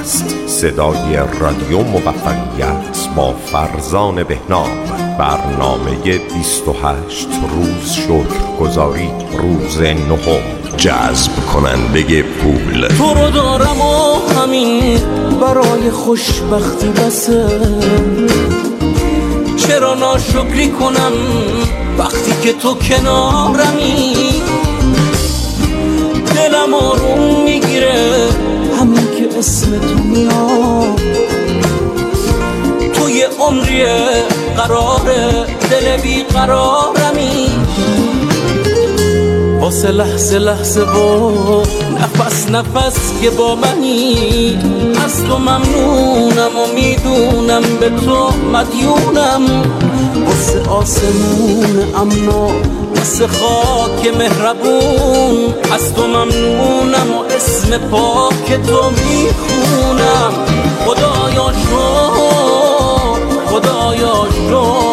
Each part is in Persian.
است. صدای رادیو موفقیت با فرزان بهنام. برنامه 28 روز شکرگزاری. روز نهم. جذب کننده پول. تو رو دارم و همین برای خوشبختی بسه. چرا ناشکری کنم وقتی که تو کنارمی؟ اسم تو میاد تو یه عمریه قراره دل بیقرارمی. واسه لحظه لحظه با نفس نفس که با منی. از تو ممنونم و می‌دونم به تو مدیونم. واسه آسمون امنا واسه خاک مهربون. از تو ممنونم و اسم پاک تو می‌خونم. خدایا شد خدایا که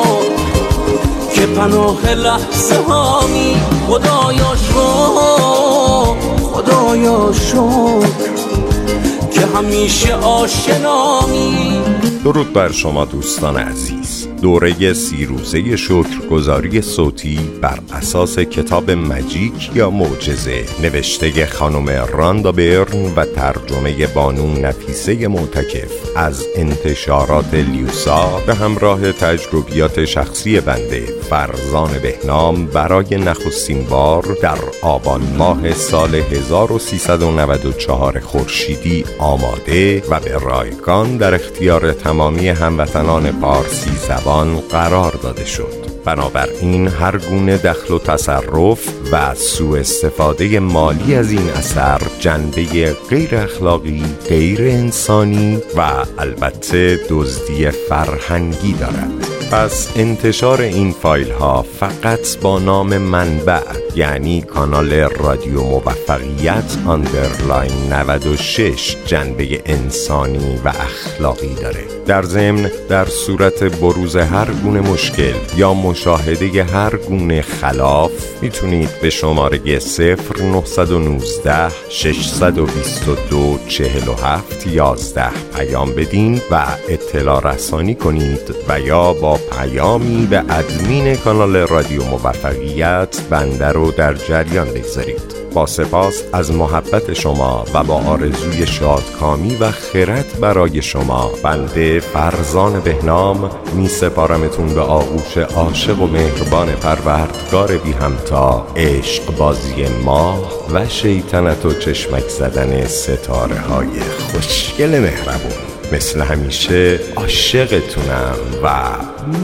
پناه لحظه هامی. خدایا شد خدایا شد که همیشه آشنامی درود بر شما دوستان عزیز. دوره سی روزه شکرگزاری صوتی بر اساس کتاب مجیک یا معجزه. نوشته خانم راندا برن و ترجمه بانون نفیسه معتکف. از انتشارات لیوسا به همراه تجربیات شخصی بنده فرزان بهنام برای نخستین بار در آبان ماه سال 1394 خورشیدی آماده و به رایگان در اختیار تمامی هموطنان پارسی زبان قرار داده شد. بنابراین هر گونه دخل و تصرف و سوء استفاده مالی از این اثر جنبه غیر اخلاقی، غیر انسانی و البته دزدی فرهنگی دارد. پس انتشار این فایل ها فقط با نام منبع یعنی کانال رادیو موفقیت underline 96 جنبه انسانی و اخلاقی داره. در ضمن در صورت بروز هر گونه مشکل یا مشاهده هر گونه خلاف می‌تونید به شماره 0919 622 47 11 پیام بدین و اطلاع رسانی کنید و یا با پیامی به ادمین کانال رادیو موفقیت بنده رو در جریان بگذارید. سپاس از محبت شما و با آرزوی شادکامی و خرد برای شما. بنده فرزان بهنام می سپارمتون به آغوش عاشق و مهربان پروردگار بی همتا. عشق بازی ماه و شیطنت و چشمک زدن ستاره های خوشگل مهربون. مثل همیشه عاشقتونم و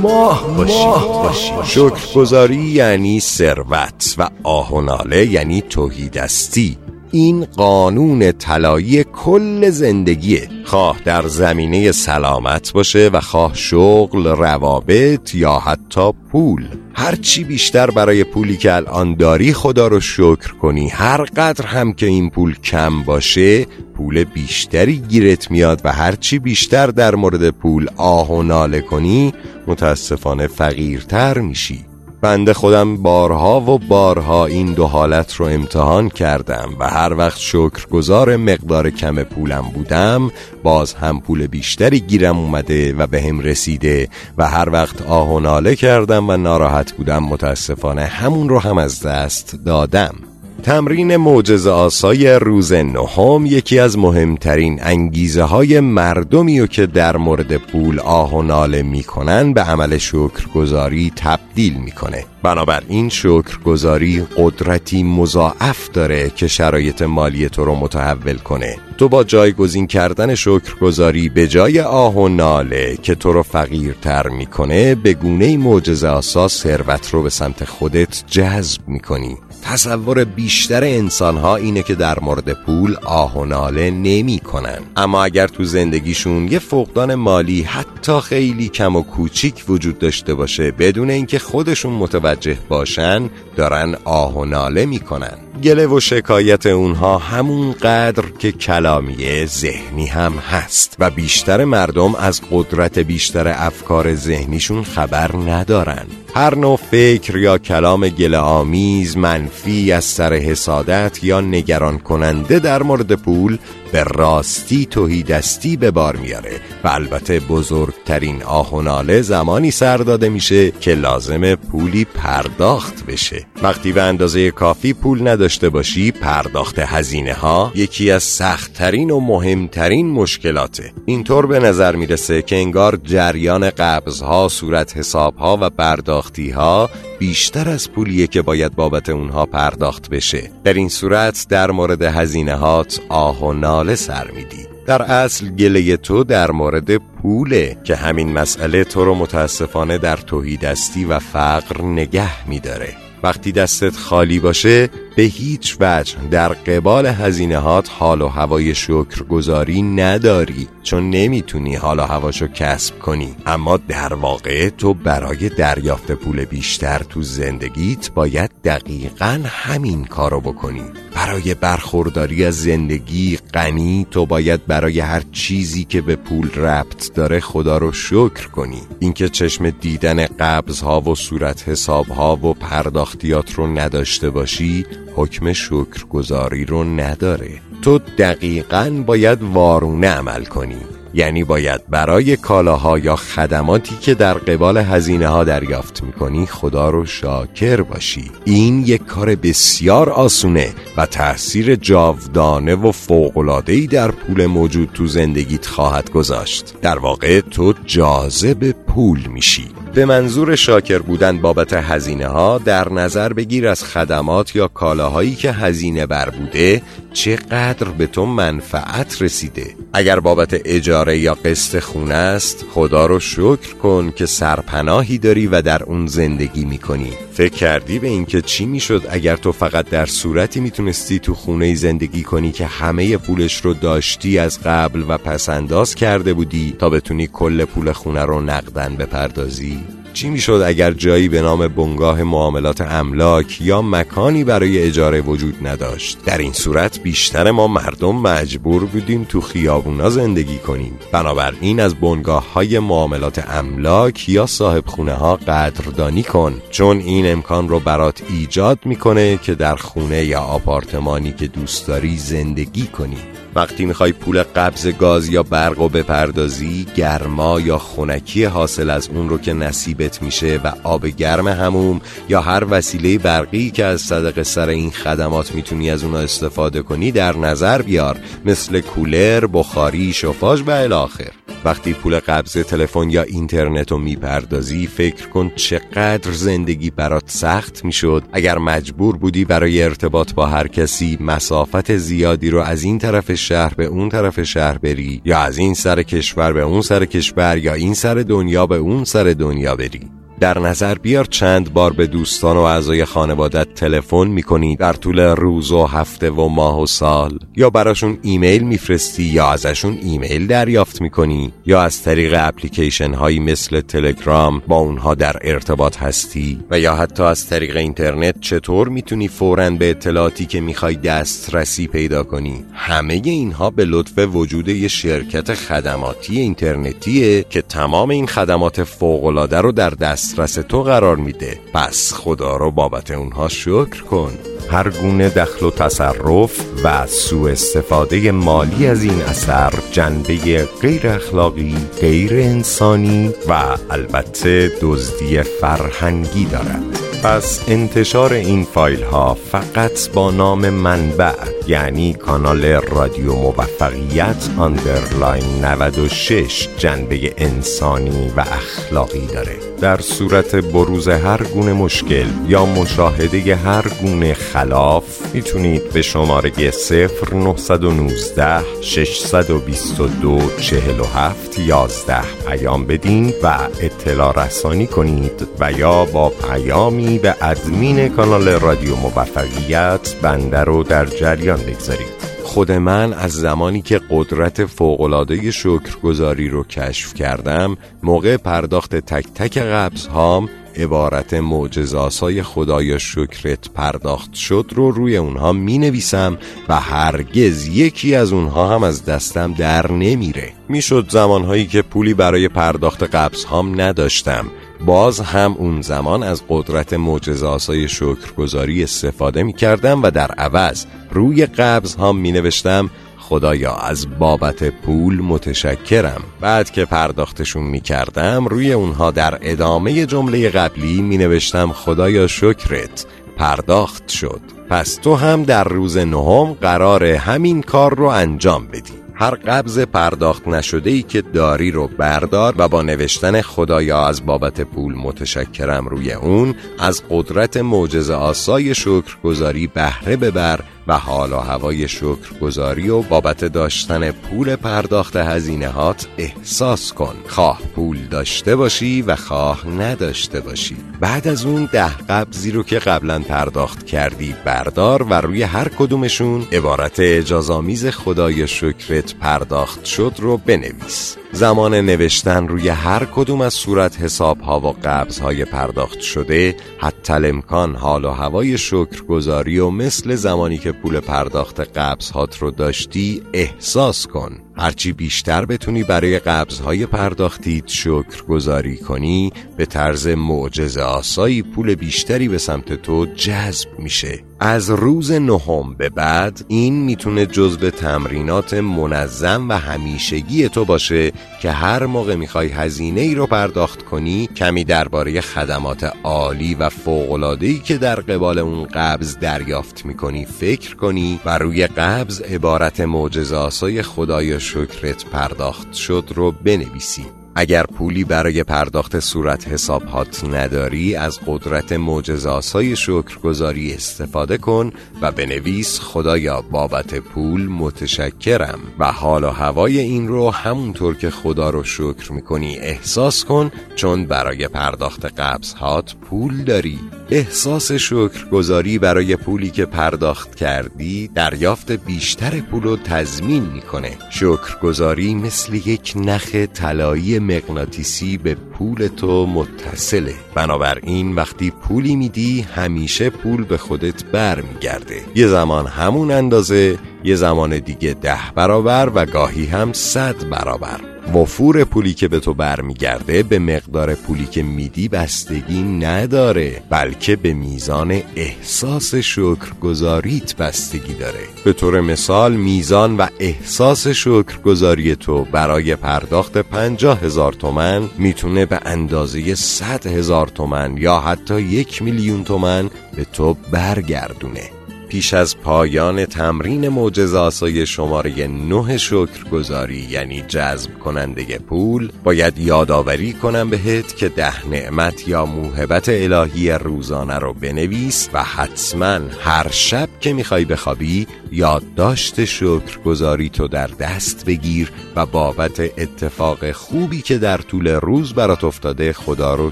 ماه باشید. شکرگزاری یعنی ثروت و آهناله یعنی توهیدستی. این قانون طلایی کل زندگیه. خواه در زمینه سلامت باشه و خواه شغل روابط یا حتی پول. هرچی بیشتر برای پولی که الان داری خدا رو شکر کنی. هر قدر هم که این پول کم باشه پول بیشتری گیرت میاد و هرچی بیشتر در مورد پول آه و ناله کنی متاسفانه فقیرتر میشی. بنده خودم بارها و بارها این دو حالت رو امتحان کردم و هر وقت شکرگزار مقدار کم پولم بودم باز هم پول بیشتری گیرم اومده و به هم رسیده و هر وقت آه و ناله کردم و ناراحت بودم متاسفانه همون رو هم از دست دادم. تمرین معجزه آسای روز نهم یکی از مهمترین انگیزه های مردمی و که در مورد پول آه و ناله می‌کنن به عمل شکرگزاری تبدیل می‌کنه. بنابراین شکرگزاری قدرتی مضاعف داره که شرایط مالی تو رو متحول کنه. تو با جایگزین کردن شکرگزاری به جای آه و ناله که تو رو فقیرتر می‌کنه به گونه معجزه آسا ثروت رو به سمت خودت جذب می‌کنی. تصور بیشتر انسان ها اینه که در مورد پول آه و ناله نمی کنن. اما اگر تو زندگیشون یه فقدان مالی حتی خیلی کم و کوچیک وجود داشته باشه بدون اینکه خودشون متوجه باشن دارن آه و ناله می‌کنن گله و شکایت اونها همون قدر که کلامیه ذهنی هم هست و بیشتر مردم از قدرت بیشتر افکار ذهنیشون خبر ندارن. هر نوع فکر یا کلام گله آمیز منفی از سر حسادت یا نگران کننده در مورد پول به راستی توهی دستی به بار میاره و البته بزرگترین آه و ناله زمانی سر داده میشه که لازم پولی پرداخت بشه. وقتی به اندازه کافی پول نداشته باشی پرداخت هزینه ها یکی از سختترین و مهمترین مشکلاته. اینطور به نظر می‌رسه که انگار جریان قبض ها صورت حساب ها و پرداختی ها بیشتر از پولیه که باید بابت اونها پرداخت بشه. در این صورت در مورد هزینه هات آه و ناله سر میدی. در اصل گله تو در مورد پوله که همین مسئله تو رو متاسفانه در توهیدستی و فقر نگه میداره. وقتی دستت خالی باشه به هیچ وجه در قبال هزینهات حال و هوای شکرگزاری نداری چون نمی‌تونی حال و هواشو کسب کنی. اما در واقع تو برای دریافت پول بیشتر تو زندگیت باید دقیقا همین کارو بکنی. برای برخورداری از زندگی غنی تو باید برای هر چیزی که به پول ربط داره خدا رو شکر کنی. اینکه چشم دیدن قبض ها و صورت حساب ها و پرداختیات رو نداشته باشی حکم شکرگزاری رو نداره. تو دقیقا باید وارونه عمل کنی. یعنی باید برای کالاها یا خدماتی که در قبال هزینه ها دریافت می‌کنی خدا رو شاکر باشی. این یک کار بسیار آسونه و تاثیر جاودانه و فوقلادهی در پول موجود تو زندگیت خواهد گذاشت. در واقع تو جاذب پول میشی. به منظور شاکر بودن بابت هزینه ها در نظر بگیر از خدمات یا کالاهایی که هزینه بر بوده چقدر به تو منفعت رسیده؟ اگر بابت اجاره یا قسط خونه است خدا رو شکر کن که سرپناهی داری و در اون زندگی می‌کنی. فکر کردی به اینکه چی می‌شد اگر تو فقط در صورتی می‌تونستی تو خونه زندگی کنی که همه پولش رو داشتی از قبل و پسنداز کرده بودی تا بتونی کل پول خونه رو نقدن بپردازی؟ چی می‌شد اگر جایی به نام بنگاه معاملات املاک یا مکانی برای اجاره وجود نداشت؟ در این صورت بیشتر ما مردم مجبور بودیم تو خیابونا زندگی کنیم. بنابراین از بنگاه های معاملات املاک یا صاحب خونه ها قدردانی کن چون این امکان رو برات ایجاد می‌کنه که در خونه یا آپارتمانی که دوست داری زندگی کنی. وقتی می‌خوای پول قبض گاز یا برق و بپردازی گرما یا خونکی حاصل از اون رو که نصیبت میشه و آب گرم هموم یا هر وسیله برقی که از صدق سر این خدمات می‌تونی از اونها استفاده کنی در نظر بیار. مثل کولر، بخاری، شفاژ و الاخر وقتی پول قبض تلفن یا اینترنت رو می‌پردازی فکر کن چقدر زندگی برات سخت می‌شد. اگر مجبور بودی برای ارتباط با هر کسی مسافت زیادی رو از این طرف شهر به اون طرف شهر بری یا از این سر کشور به اون سر کشور یا این سر دنیا به اون سر دنیا بری. در نظر بیار چند بار به دوستان و اعضای خانوادت تلفن می‌کنی در طول روز و هفته و ماه و سال؟ یا براشون ایمیل میفرستی یا ازشون ایمیل دریافت می‌کنی؟ یا از طریق اپلیکیشن هایی مثل تلگرام با اونها در ارتباط هستی؟ و یا حتی از طریق اینترنت چطور می‌تونی فورا به اطلاعاتی که می‌خوای دسترسی پیدا کنی؟ همه اینها به لطف وجود یه شرکت خدماتی اینترنتیه که تمام این خدمات فوقالعاده رو در دست دسترس تو قرار میده. پس خدا رو بابت اونها شکر کن. هر گونه دخل و تصرف و سوء استفاده مالی از این اثر جنبه غیر اخلاقی، غیر انسانی و البته دزدی فرهنگی دارد. پس انتشار این فایل ها فقط با نام منبع یعنی کانال رادیو موفقیت underline 96 جنبه انسانی و اخلاقی داره. در صورت بروز هر گونه مشکل یا مشاهده هر گونه خلاف می‌تونید به شماره 0919 622 47 11 پیام بدین و اطلاع رسانی کنید و یا با پیامی به ادمین کانال رادیو موفقیت بنده رو در جریان بگذارید. خود من از زمانی که قدرت فوقلاده شکرگزاری رو کشف کردم موقع پرداخت تک تک قبض هام عبارت معجزاسای خدایا شکرت پرداخت شد رو روی اونها می نویسم و هرگز یکی از اونها هم از دستم در نمیره. می‌شد زمانهایی که پولی برای پرداخت قبض هام نداشتم. باز هم اون زمان از قدرت معجزاسای شکرگزاری استفاده می کردم و در عوض روی قبض هم می نوشتم خدایا از بابت پول متشکرم. بعد که پرداختشون می کردم روی اونها در ادامه جمله قبلی می نوشتم خدایا شکرت پرداخت شد. پس تو هم در روز نهم قرار همین کار رو انجام بدی. هر قبض پرداخت نشده ای که داری رو بردار و با نوشتن خدایا از بابت پول متشکرم روی اون از قدرت معجزه آسای شکرگزاری بهره ببر و حال و هوای شکرگزاری و بابت داشتن پول پرداخت هزینه هات احساس کن. خواه پول داشته باشی و خواه نداشته باشی. بعد از اون ده قبضی رو که قبلا پرداخت کردی بردار و روی هر کدومشون عبارت اجازامیز خدای شکرت پرداخت شد رو بنویس. زمان نوشتن روی هر کدوم از صورت حساب ها و قبض های پرداخت شده حتی امکان حال و هوای شکرگزاری و مثل زمانی که پول پرداخت قبض هات رو داشتی احساس کن. هرچی بیشتر بتونی برای قبضهای پرداختید شکر گذاری کنی به طرز معجزه آسایی پول بیشتری به سمت تو جذب میشه. از روز نهم به بعد این می‌تونه جزو تمرینات منظم و همیشگی تو باشه که هر موقع می‌خوای هزینه ای رو پرداخت کنی کمی درباره خدمات عالی و فوقلادهی که در قبال اون قبض دریافت می‌کنی فکر کنی و روی قبض عبارت معجزه آسای خدای شکرت پرداخت شد رو بنویسی. اگر پولی برای پرداخت صورت حسابات نداری از قدرت معجزاسای شکرگزاری استفاده کن و بنویس خدایا بابت پول متشکرم و حال و هوای این رو همونطور که خدا رو شکر می‌کنی احساس کن چون برای پرداخت قبضهات پول داری. احساس شکرگزاری برای پولی که پرداخت کردی دریافت بیشتر پول رو تضمین می‌کنه. شکرگزاری مثل یک نخ طلایی مغناطیسی به پول تو متصله. بنابراین وقتی پولی میدی همیشه پول به خودت برمیگرده. یه زمان همون اندازه یه زمان دیگه ده برابر و گاهی هم صد برابر. وفور پولی که به تو برمیگرده به مقدار پولی که میدی بستگی نداره بلکه به میزان احساس شکرگزاریت بستگی داره. به طور مثال میزان و احساس شکرگزاری تو برای پرداخت پنجاه هزار تومن می‌تونه به اندازه صد هزار تومن یا حتی یک میلیون تومن به تو برگردونه. پیش از پایان تمرین معجزه شماره نه شکرگزاری یعنی جذب کننده پول باید یادآوری کنم بهت که ده نعمت یا موهبت الهی روزانه رو بنویس و حتما هر شب که می‌خوای بخوابی یادداشت شکرگزاری تو در دست بگیر و بابت اتفاق خوبی که در طول روز برات افتاده خدا رو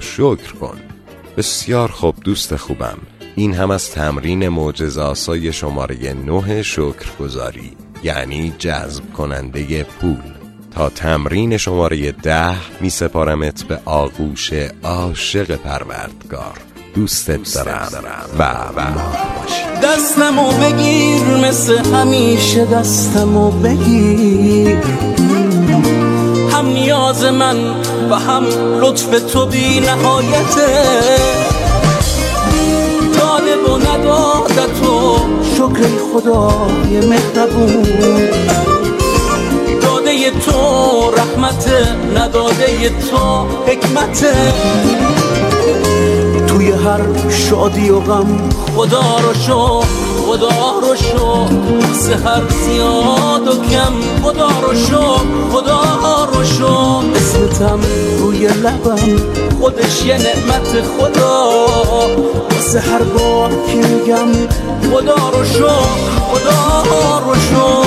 شکر کن. بسیار خوب دوست خوبم. این هم از تمرین معجزاسای شماره نه شکرگزاری یعنی جذب کننده پول. تا تمرین شماره ده می سپارمت به آغوش عاشق پروردگار. دوستت دارم و و دستمو بگیر مثل همیشه دستمو بگیر. هم نیاز من و هم لطف تو بی نهایته. و ندادت تو. شکر خدای مهربون. داده تو رحمت نداده تو حکمت. توی هر شادی و غم خدا رو شو خدا رو شو سهر زیاد و کم. خدا رو شو خدا رو شو اسمتم روی لبم خودش یه نعمت خدا. واسه هر بار که میگم. خدا رو شو خدا رو شو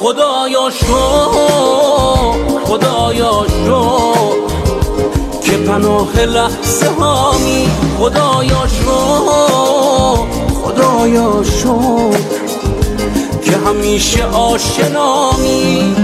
خدایا شو خدایا شو که پناه لحظه هامی خدایا شو خدایا شکر که همیشه آشنامی